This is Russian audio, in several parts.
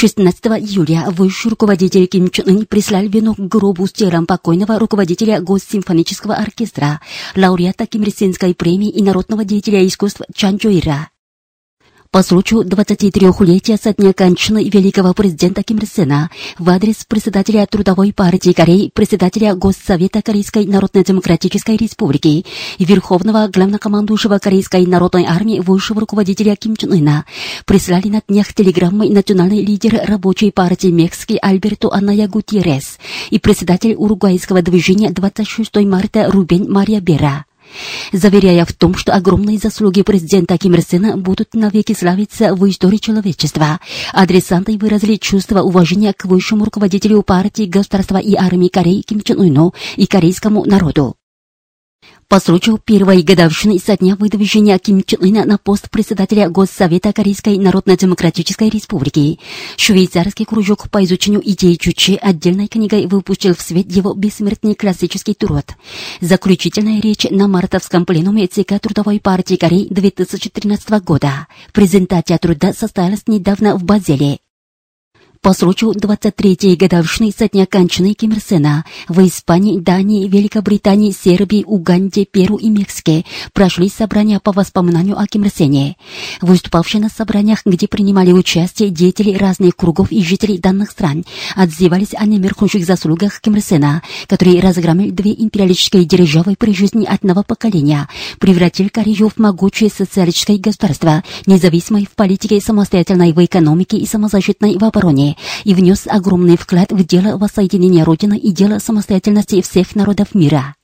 16 июля высший руководитель Ким Чен Ын прислал венок к гробу с телом покойного руководителя Госсимфонического оркестра, лауреата Ким Ир Сенской премии и народного деятеля искусств Чан Чойра. По случаю 23-летия со дня кончины великого президента Ким Ир Сена в адрес председателя Трудовой партии Кореи, председателя Госсовета Корейской Народно-Демократической Республики верховного главнокомандующего Корейской народной армии высшего руководителя Ким Чен Ына прислали на днях телеграммы национальный лидер рабочей партии Мексики Альберто Аная Гутьеррес и председатель уругвайского движения 26 марта Рубен Мария Бера заверяя в том, что огромные заслуги президента Ким Ир Сена будут навеки славиться в истории человечества. Адресанты выразили чувство уважения к высшему руководителю партии государства и армии Кореи Ким Чен Ыну и корейскому народу. По случаю первой годовщины со дня выдвижения Ким Чен Ына на пост председателя Госсовета Корейской Народно-Демократической Республики, швейцарский кружок по изучению идей Чучи отдельной книгой выпустил в свет его бессмертный классический труд. Заключительная речь на мартовском пленуме ЦК Трудовой партии Кореи 2013 года. Презентация труда состоялась недавно в Базеле. По случаю 23-й годовщины со дня кончины Ким Ир Сена в Испании, Дании, Великобритании, Сербии, Уганде, Перу и Мексике прошли собрания по воспоминанию о Ким Ир Сене. Выступавшие на собраниях, где принимали участие деятели разных кругов и жителей данных стран, отзывались о немеркнущих заслугах Ким Ир Сена, который разгромил две империалистические державы при жизни одного поколения, превратил Корею в могучее социалистическое государство, независимое в политике, самостоятельной в экономике и самозащитной в обороне и внес огромный вклад в дело воссоединения Родины и дело самостоятельности всех народов мира.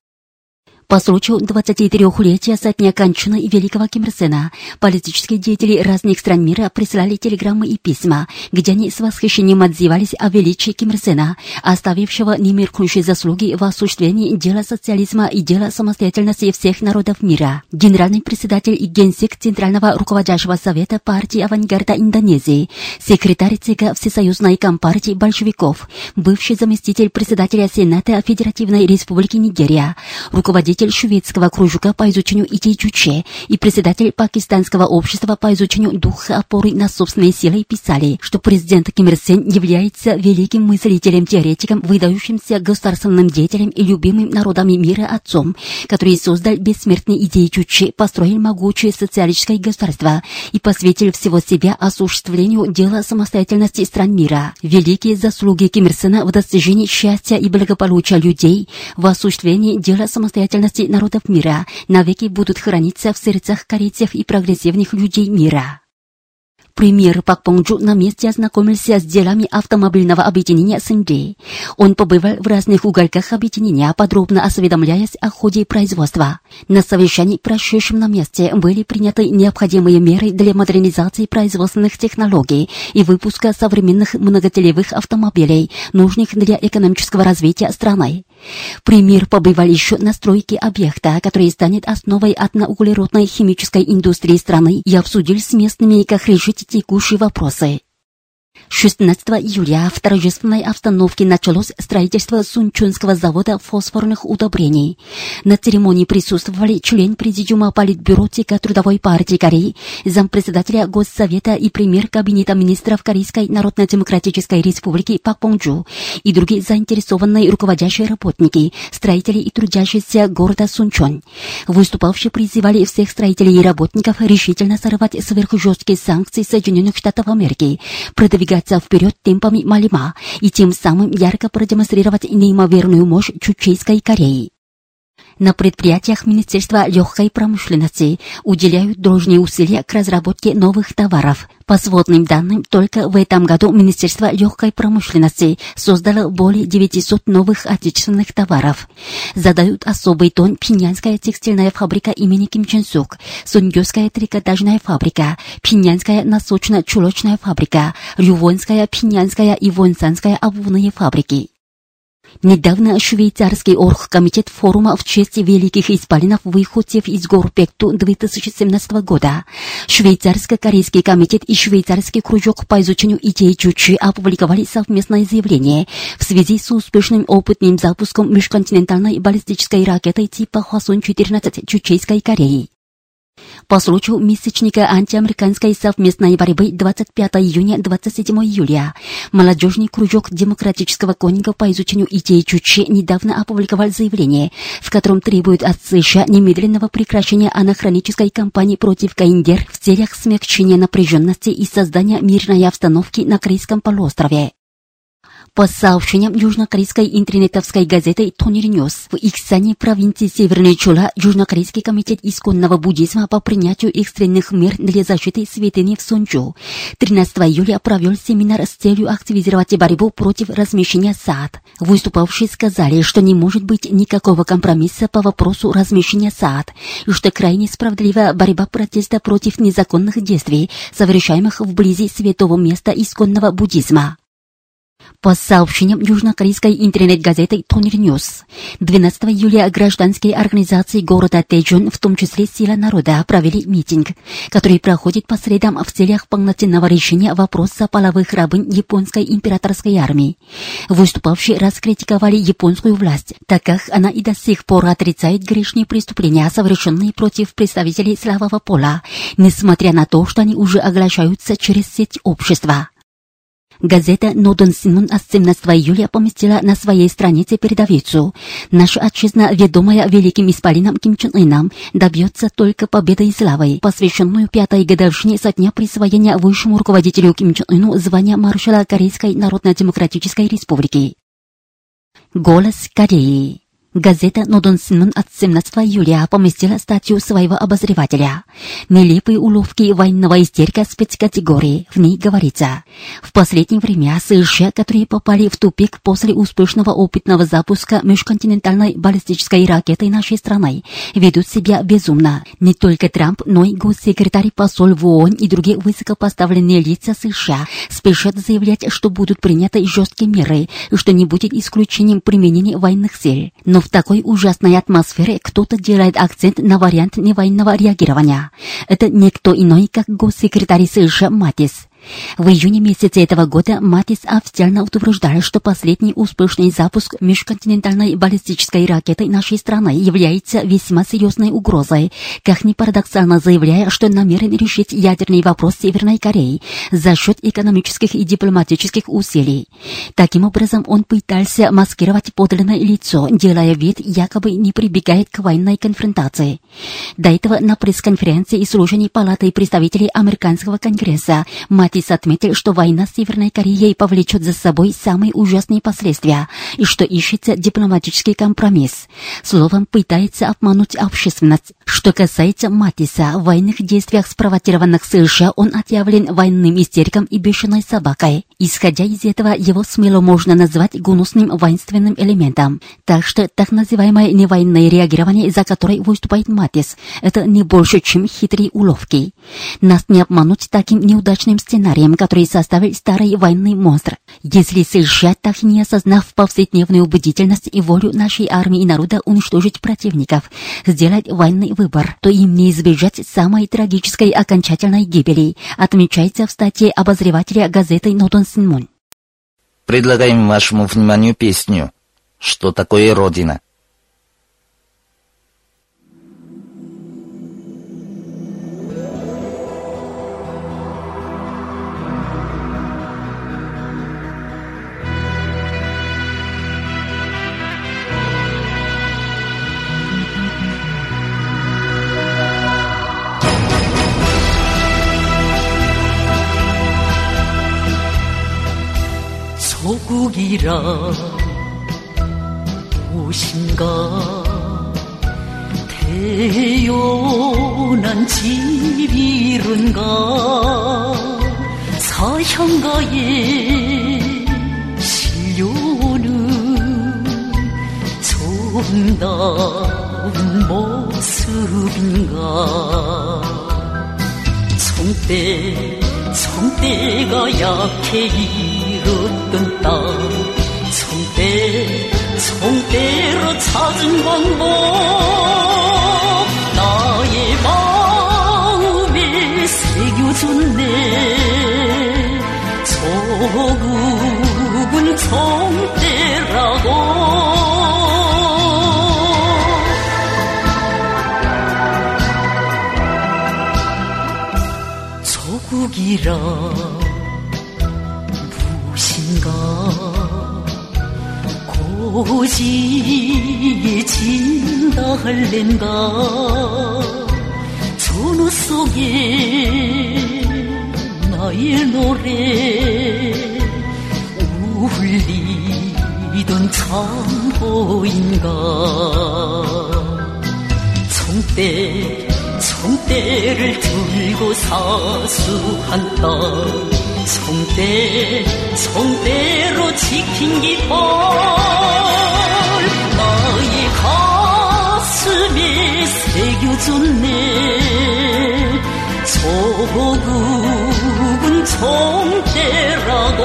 По случаю 23-летия со дня кончины великого Ким Ир Сена политические деятели разных стран мира присылали телеграммы и письма, где они с восхищением отзывались о величии Ким Ир Сена, оставившего немеркнущие заслуги в осуществлении дела социализма и дела самостоятельности всех народов мира. Генеральный председатель и генсек Центрального руководящего совета партии авангарда Индонезии, секретарь ЦК Всесоюзной компартии большевиков, бывший заместитель председателя Сената Федеративной Республики Нигерия, руководитель руководитель шведского кружка по изучению идей Чуче и председатель пакистанского общества по изучению духа опоры на собственные силы писали, что президент Ким Ир Сен является великим мыслителем-теоретиком, выдающимся государственным деятелем и любимым народами мира отцом, который создал бессмертные идеи Чуче, построил могучее социалистическое государство и посвятил всего себя осуществлению дела самостоятельности стран мира. Великие заслуги Ким Ир Сена в достижении счастья и благополучия людей, в осуществлении дела самостоятельности народов мира навеки будут храниться в сердцах корейцев и прогрессивных людей мира. Премьер Пак Понджу на месте ознакомился с делами автомобильного объединения Сэнди. Он побывал в разных уголках объединения, подробно осведомляясь о ходе производства. На совещании, прошедшем на месте, были приняты необходимые меры для модернизации производственных технологий и выпуска современных многотелевых автомобилей, нужных для экономического развития страны. Премьер побывал еще на стройке объекта, который станет основой одноуглеродной химической индустрии страны и обсудил с местными, как решить текущие вопросы. 16 июля в торжественной обстановке началось строительство Сунчунского завода фосфорных удобрений. На церемонии присутствовали член Президиума Политбюро ЦК Трудовой партии Кореи, зампредседателя Госсовета и премьер Кабинета министров Корейской Народно-Демократической Республики Пак Понджу и другие заинтересованные руководящие работники, строители и трудящиеся города Сунчон. Выступавшие призывали всех строителей и работников решительно сорвать сверхжесткие санкции Соединенных Штатов Америки, продвигать двигаться вперед темпами Малима и тем самым ярко продемонстрировать неимоверную мощь Чучейской Кореи. На предприятиях Министерства легкой промышленности уделяют должные усилия к разработке новых товаров. По сводным данным, только в этом году Министерство легкой промышленности создало более 900 новых отечественных товаров. Задают особый тон Пинянская текстильная фабрика имени Ким Чен Сук, Сунгёская трикотажная фабрика, Пинянская носочно-чулочная фабрика, Рювонская, Пинянская и Вонсанская обувные фабрики. Недавно швейцарский оргкомитет форума в честь великих исполинов выходцев из гор Пекту 2017 года. Швейцарско-корейский комитет и швейцарский кружок по изучению идей Чучи опубликовали совместное заявление в связи с успешным опытным запуском межконтинентальной баллистической ракеты типа Хвасон-14 Чучейской Кореи. По случаю месячника антиамериканской совместной борьбы 25 июня 27 июля молодежный кружок демократического конника по изучению идей Чучи недавно опубликовал заявление, в котором требует от США немедленного прекращения анахронической кампании против КНДР в целях смягчения напряженности и создания мирной обстановки на Корейском полуострове. По сообщениям южнокорейской интернетовской газеты Tongil News, в Иксане провинции Северной Чула Южнокорейский комитет исконного буддизма по принятию экстренных мер для защиты святыни в Сончу 13 июля провел семинар с целью активизировать борьбу против размещения THAAD. Выступавшие сказали, что не может быть никакого компромисса по вопросу размещения THAAD, и что крайне справедливая борьба протеста против незаконных действий, совершаемых вблизи святого места исконного буддизма. По сообщениям южнокорейской интернет-газеты Tongil News, 12 июля гражданские организации города Тэджон, в том числе Сила народа, провели митинг, который проходит по средам в целях полноценного решения вопроса половых рабынь японской императорской армии. Выступавшие раскритиковали японскую власть, так как она и до сих пор отрицает грешные преступления, совершенные против представителей слабого пола, несмотря на то, что они уже оглашаются через сеть общества. Газета «Нодон Синмун» от 17 июля поместила на своей странице передовицу. Наша отчизна, ведомая великим исполином Ким Чен Ыном, добьется только победы и славы, посвященную пятой годовщине со дня присвоения высшему руководителю Ким Чен Ыну звания маршала Корейской Народно-Демократической Республики. Голос Кореи Газета «Нодон Синмун» от 17 июля поместила статью своего обозревателя. Нелепые уловки военного истерика спецкатегории. В ней говорится, в последнее время США, которые попали в тупик после успешного опытного запуска межконтинентальной баллистической ракеты нашей страны, ведут себя безумно. Не только Трамп, но и госсекретарь посол в ООН и другие высокопоставленные лица США спешат заявлять, что будут приняты жесткие меры и что не будет исключением применения военных сил. Но в такой ужасной атмосфере кто-то делает акцент на вариант невоенного реагирования. Это никто иной, как госсекретарь США Матис. В июне месяце этого года Матис официально утверждал, что последний успешный запуск межконтинентальной баллистической ракеты нашей страны является весьма серьезной угрозой, как ни парадоксально заявляя, что намерен решить ядерный вопрос Северной Кореи за счет экономических и дипломатических усилий. Таким образом, он пытался маскировать подлинное лицо, делая вид, якобы не прибегает к военной конфронтации. До этого на пресс-конференции и слушании Палаты представителей Американского Конгресса Матис Матис отметил, что война с Северной Кореей повлечет за собой самые ужасные последствия и что ищется дипломатический компромисс. Словом, пытается обмануть общественность. Что касается Матиса, в военных действиях, спровоцированных США, он отъявлен военным истериком и бешеной собакой. Исходя из этого, его смело можно назвать гнусным воинственным элементом. Так что так называемое невоенное реагирование, за которое выступает Матис, это не больше, чем хитрые уловки. Нас не обмануть таким неудачным сценарием, который составил старый военный монстр. Если США, так не осознав повседневную убедительность и волю нашей армии и народа уничтожить противников, сделать военный выбор, то им не избежать самой трагической окончательной гибели, отмечается в статье обозревателя газеты «Нотон Синмун». Предлагаем вашему вниманию песню «Что такое Родина?» 소국이라 무엇인가? 태어난 집이른가? 사형가의 실려오는 정다운 모습인가? 성대 성대가 약해 잃었던 땅. 성대 성대로 찾은 방법. 나의 마음에 새겨졌네. 조국은 성대라고. 조국이라 고지에 진다 할랜가? 전우 속에 나의 노래 울리던 참호인가? 총대 총대를 들고 사수한 딸 총대 총대로 지킨 깃발 나의 가슴에 새겨졌네. 조국은 총대라고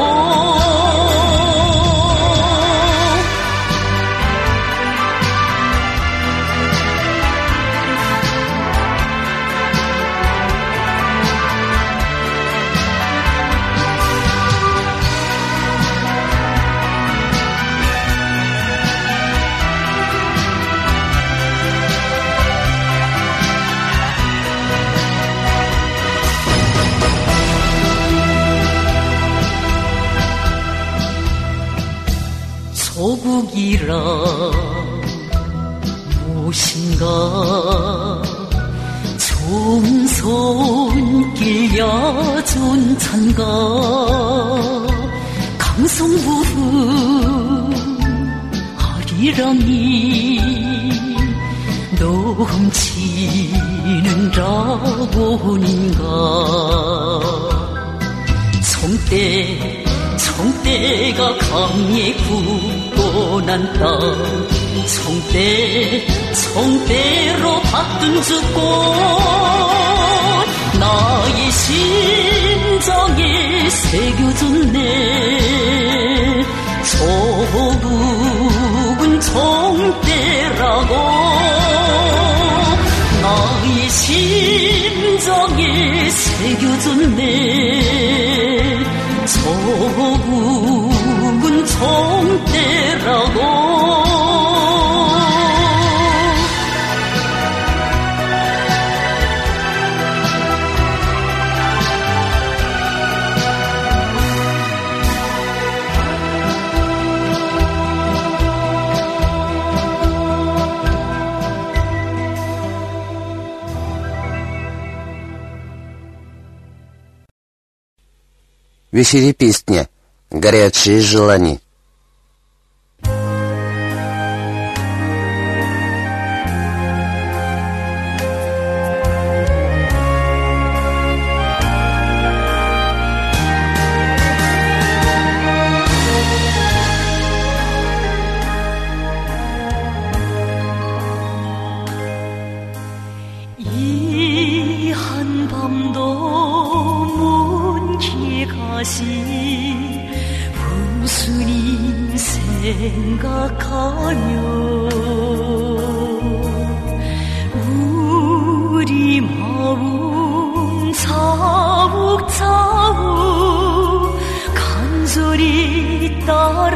이라 무엇인가 종손길 야존 찬가 강성부흥 아리랑이 넘치는 라곤인가 총대 총대가 강에 굳 고난땅 총대 총대로 받든 죽고 나의 심장에 새겨졌네. 조국은 총대라고 나의 심장에 새겨졌네. 조국 fonte. В эфире песня «Горячие желания». 다시 무슨 생각하며 우리 마음 사옥사옥 간절히 따라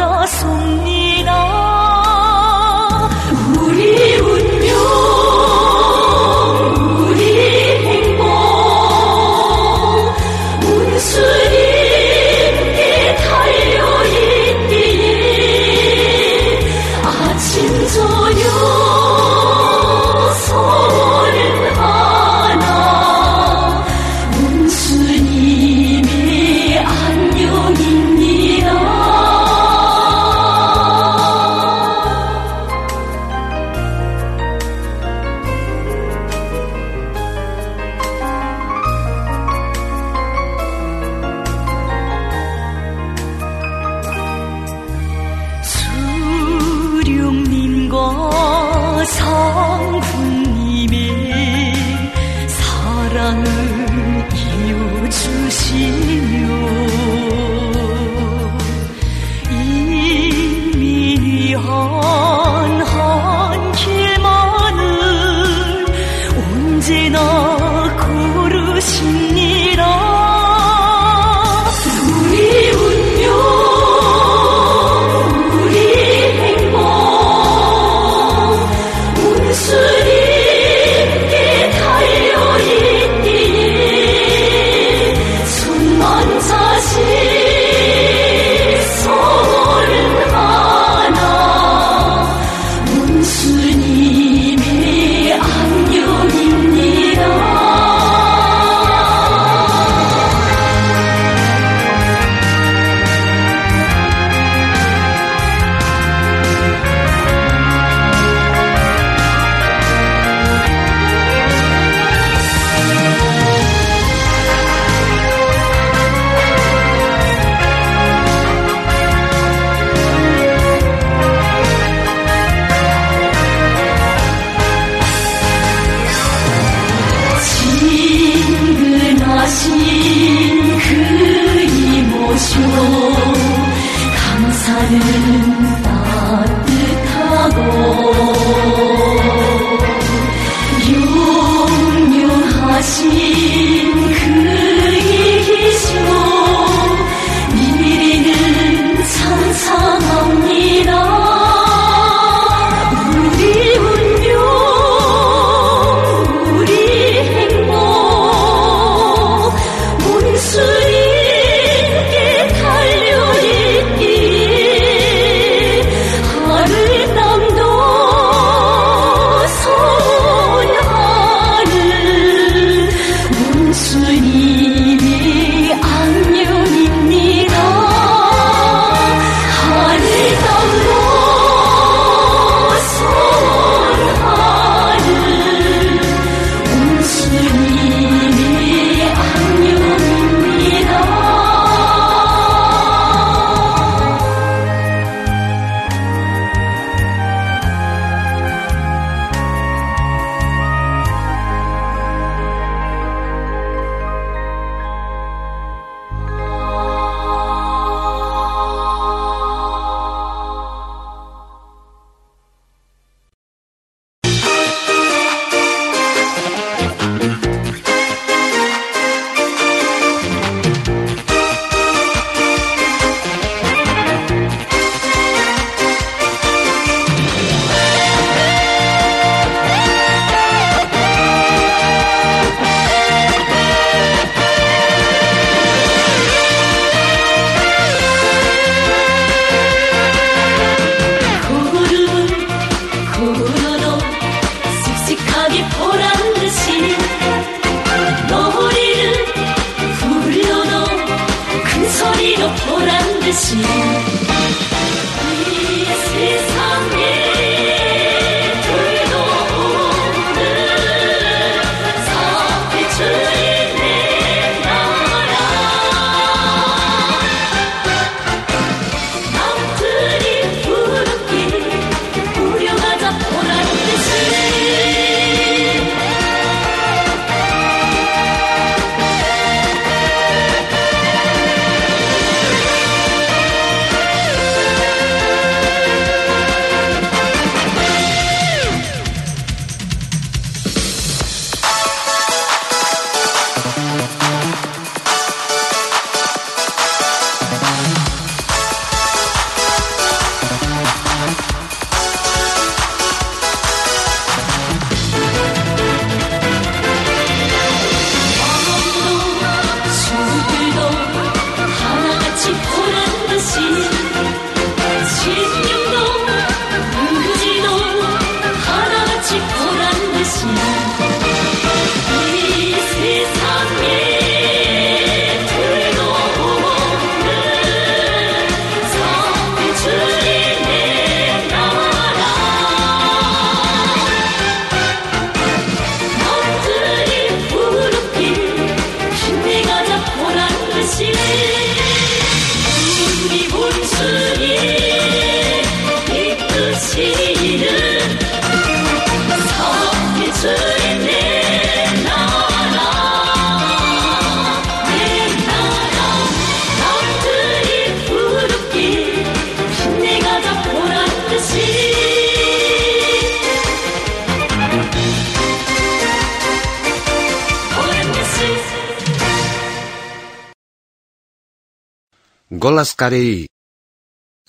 Голос Кореи.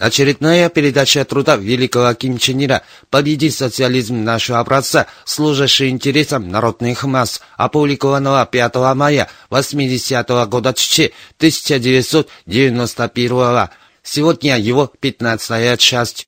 Очередная передача труда великого Ким Чен Ира «Победи социализм нашего образца, служащий интересам народных масс», опубликованного 5 мая 80 -го года 1991 Сегодня его 15 часть.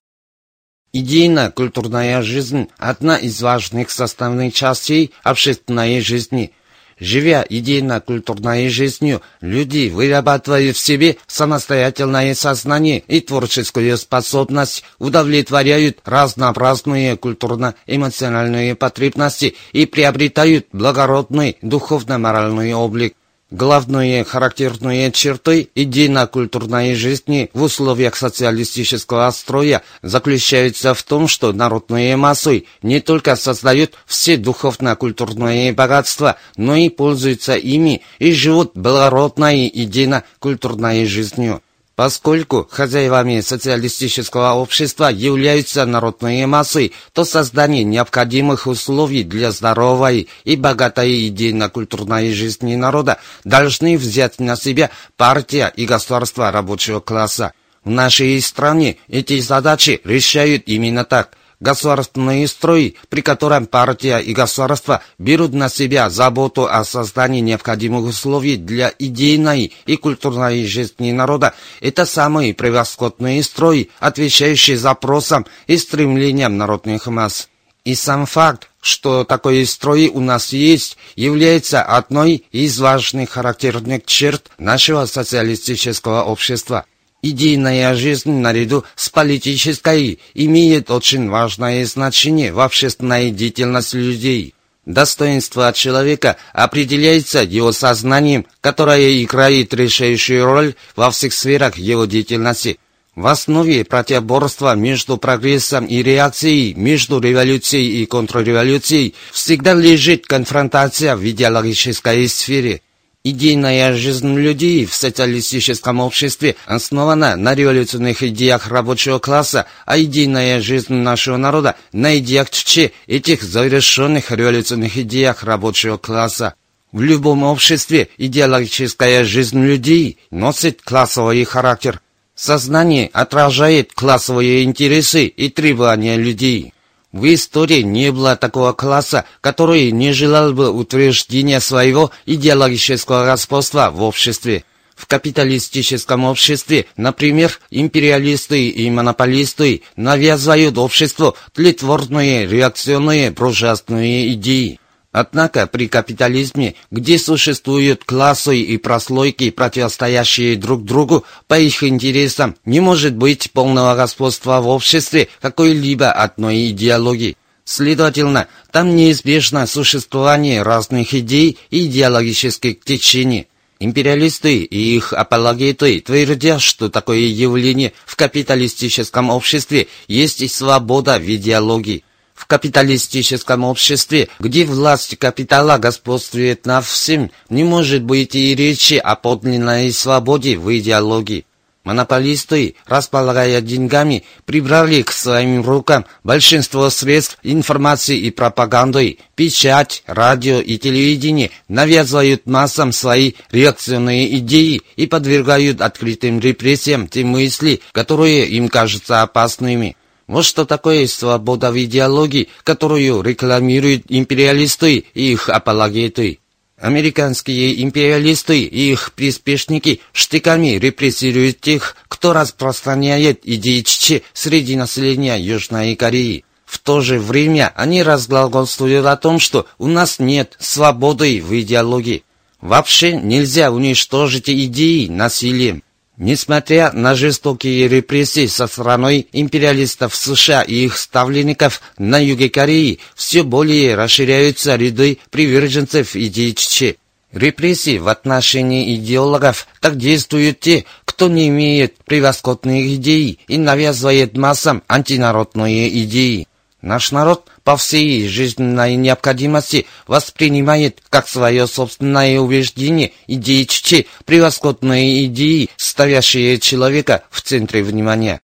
Идейно-культурная жизнь – одна из важных составных частей общественной жизни. Живя идейно-культурной жизнью, люди вырабатывают в себе самостоятельное сознание и творческую способность, удовлетворяют разнообразные культурно-эмоциональные потребности и приобретают благородный духовно-моральный облик. Главные характерные черты идейно-культурной жизни в условиях социалистического строя заключаются в том, что народные массы не только создают все духовно-культурные богатства, но и пользуются ими и живут благородной идейно-культурной жизнью. Поскольку хозяевами социалистического общества являются народные массы, то создание необходимых условий для здоровой и богатой идейно-культурной жизни народа должны взять на себя партия и государство рабочего класса. В нашей стране эти задачи решают именно так – государственный строй, при котором партия и государство берут на себя заботу о создании необходимых условий для идейной и культурной жизни народа, это самый превосходный строй, отвечающий запросам и стремлениям народных масс. И сам факт, что такой строй у нас есть, является одной из важных характерных черт нашего социалистического общества. Идейная жизнь наряду с политической имеет очень важное значение в общественной деятельности людей. Достоинство человека определяется его сознанием, которое играет решающую роль во всех сферах его деятельности. В основе противоборства между прогрессом и реакцией, между революцией и контрреволюцией всегда лежит конфронтация в идеологической сфере – Идейная жизнь людей в социалистическом обществе основана на революционных идеях рабочего класса, а идейная жизнь нашего народа на идеях ЧЧ, этих завершенных революционных идеях рабочего класса. В любом обществе идеологическая жизнь людей носит классовый характер. Сознание отражает классовые интересы и требования людей. В истории не было такого класса, который не желал бы утверждения своего идеологического господства в обществе. В капиталистическом обществе, например, империалисты и монополисты навязывают обществу тлетворные, реакционные, буржуазные идеи. Однако при капитализме, где существуют классы и прослойки, противостоящие друг другу по их интересам, не может быть полного господства в обществе какой-либо одной идеологии. Следовательно, там неизбежно существование разных идей и идеологических течений. Империалисты и их апологеты твердят, что такое явление в капиталистическом обществе есть и свобода в идеологии. Капиталистическом обществе, где власть капитала господствует над всем, не может быть и речи о подлинной свободе в идеологии. Монополисты, располагая деньгами, прибрали к своим рукам большинство средств информации и пропаганды, печать, радио и телевидение, навязывают массам свои реакционные идеи и подвергают открытым репрессиям те мысли, которые им кажутся опасными. Вот что такое свобода в идеологии, которую рекламируют империалисты и их апологеты. Американские империалисты и их приспешники штыками репрессируют тех, кто распространяет идеи ЧЧ среди населения Южной Кореи. В то же время они разглагольствуют о том, что у нас нет свободы в идеологии. Вообще нельзя уничтожить идеи насилием. Несмотря на жестокие репрессии со стороны империалистов США и их ставленников на юге Кореи, все более расширяются ряды приверженцев идей ЧЧ. Репрессии в отношении идеологов так действуют те, кто не имеет превосходных идей и навязывает массам антинародные идеи. Наш народ по всей жизненной необходимости воспринимает как свое собственное убеждение идеи ЧЧ, превосходные идеи, ставящие человека в центре внимания.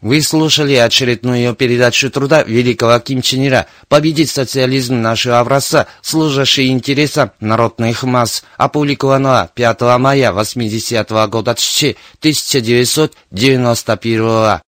Вы слушали очередную передачу труда великого Ким Чен Ира «Победить социализм нашего образца, служащий интересам народных масс», опубликованного 5 мая 80 года 1991올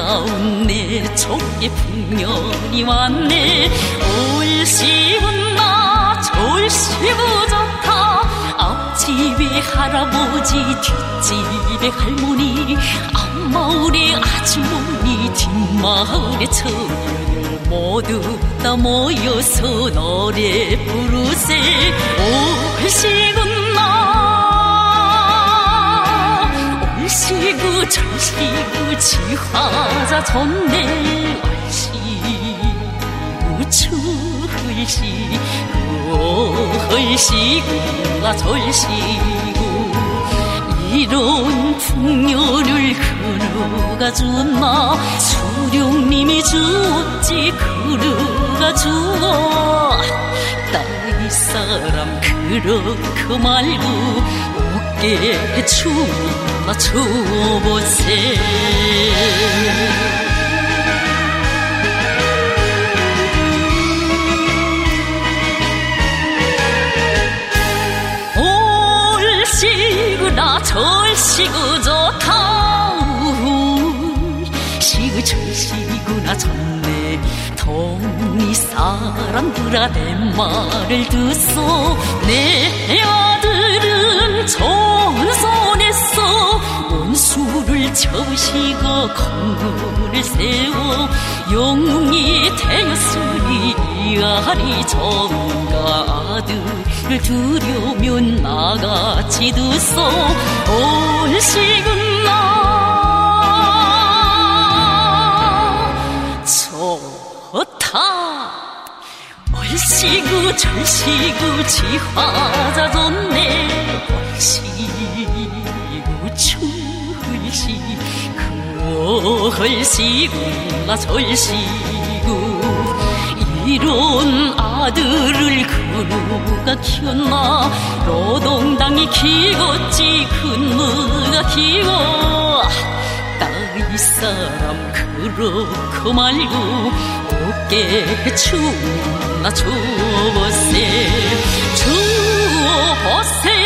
아름다운 내 족의 풍년이 왔네. 올시구나 절시구 좋다 앞집에 할아버지 뒷집에 할머니. 앞마을에 아주머니 뒷마을에 처녀들 모두 다 모여서 노래 부르세. 올시구 시구 절시구 지화자 좋네 올시구 출시구 헐시구가 절시구. 이런 풍요를 그루가 줬나 수령님이 주었지 그루가 주어. 따위 사람 그렇고 말고 어깨 춤이 나 춰보세. 올시구나 절시구 좋다 시구 절시구나 좋네 동리 사람들아 내 말을 듣소. 내 아들은 전선 했어 원수를 쳐시고 건물을 세워 영웅이 되었으니 이 아리 정가 아들을 두려면 나같이 두소 올시구나. 좋다. 얼씨구 절씨구 지화자 좋네. 얼씨 절시구 나 절시구. 이런 아들을 그누가 키웠나? 노동당이 키웠지 근무가 키워. 나이 사람 그렇고 말고 어깨 추나 주어세. 주어세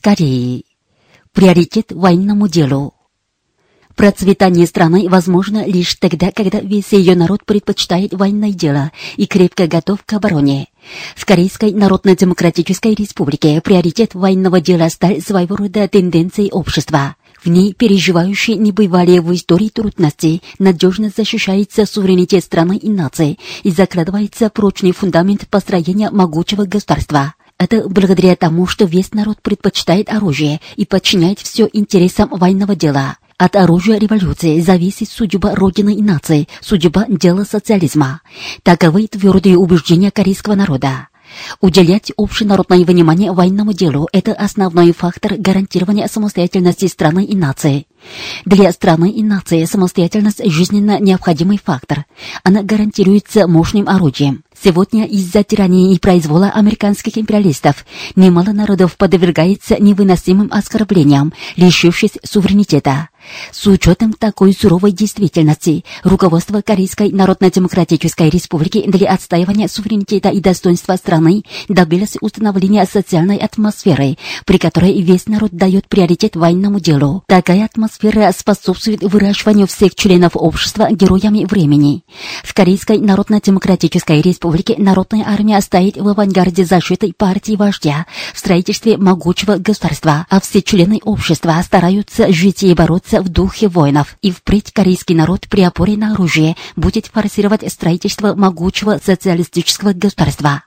Голос Кореи. Приоритет военному делу. Процветание страны возможно лишь тогда, когда весь ее народ предпочитает военное дело и крепко готов к обороне. В Корейской Народно-Демократической Республике приоритет военного дела стал своего рода тенденцией общества. В ней, переживающей небывалые в истории трудности, надежно защищается суверенитет страны и нации и закладывается прочный фундамент построения могучего государства. Это благодаря тому, что весь народ предпочитает оружие и подчиняет все интересам военного дела. От оружия революции зависит судьба Родины и нации, судьба дела социализма. Таковы твердые убеждения корейского народа. Уделять общенародное внимание военному делу – это основной фактор гарантирования самостоятельности страны и нации. Для страны и нации самостоятельность – жизненно необходимый фактор. Она гарантируется мощным орудием. Сегодня из-за тирании и произвола американских империалистов немало народов подвергается невыносимым оскорблениям, лишившись суверенитета. С учетом такой суровой действительности, руководство Корейской Народно-Демократической Республики для отстаивания суверенитета и достоинства страны добилось установления социальной атмосферы, при которой весь народ дает приоритет военному делу. Такая атмосфера способствует выращиванию всех членов общества героями времени. В Корейской Народно-Демократической Республике Народная армия стоит в авангарде защиты партии вождя в строительстве могучего государства, а все члены общества стараются жить и бороться в духе воинов, и впредь корейский народ при опоре на оружие будет форсировать строительство могучего социалистического государства.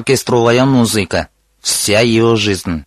Оркестровая музыка. Вся ее жизнь.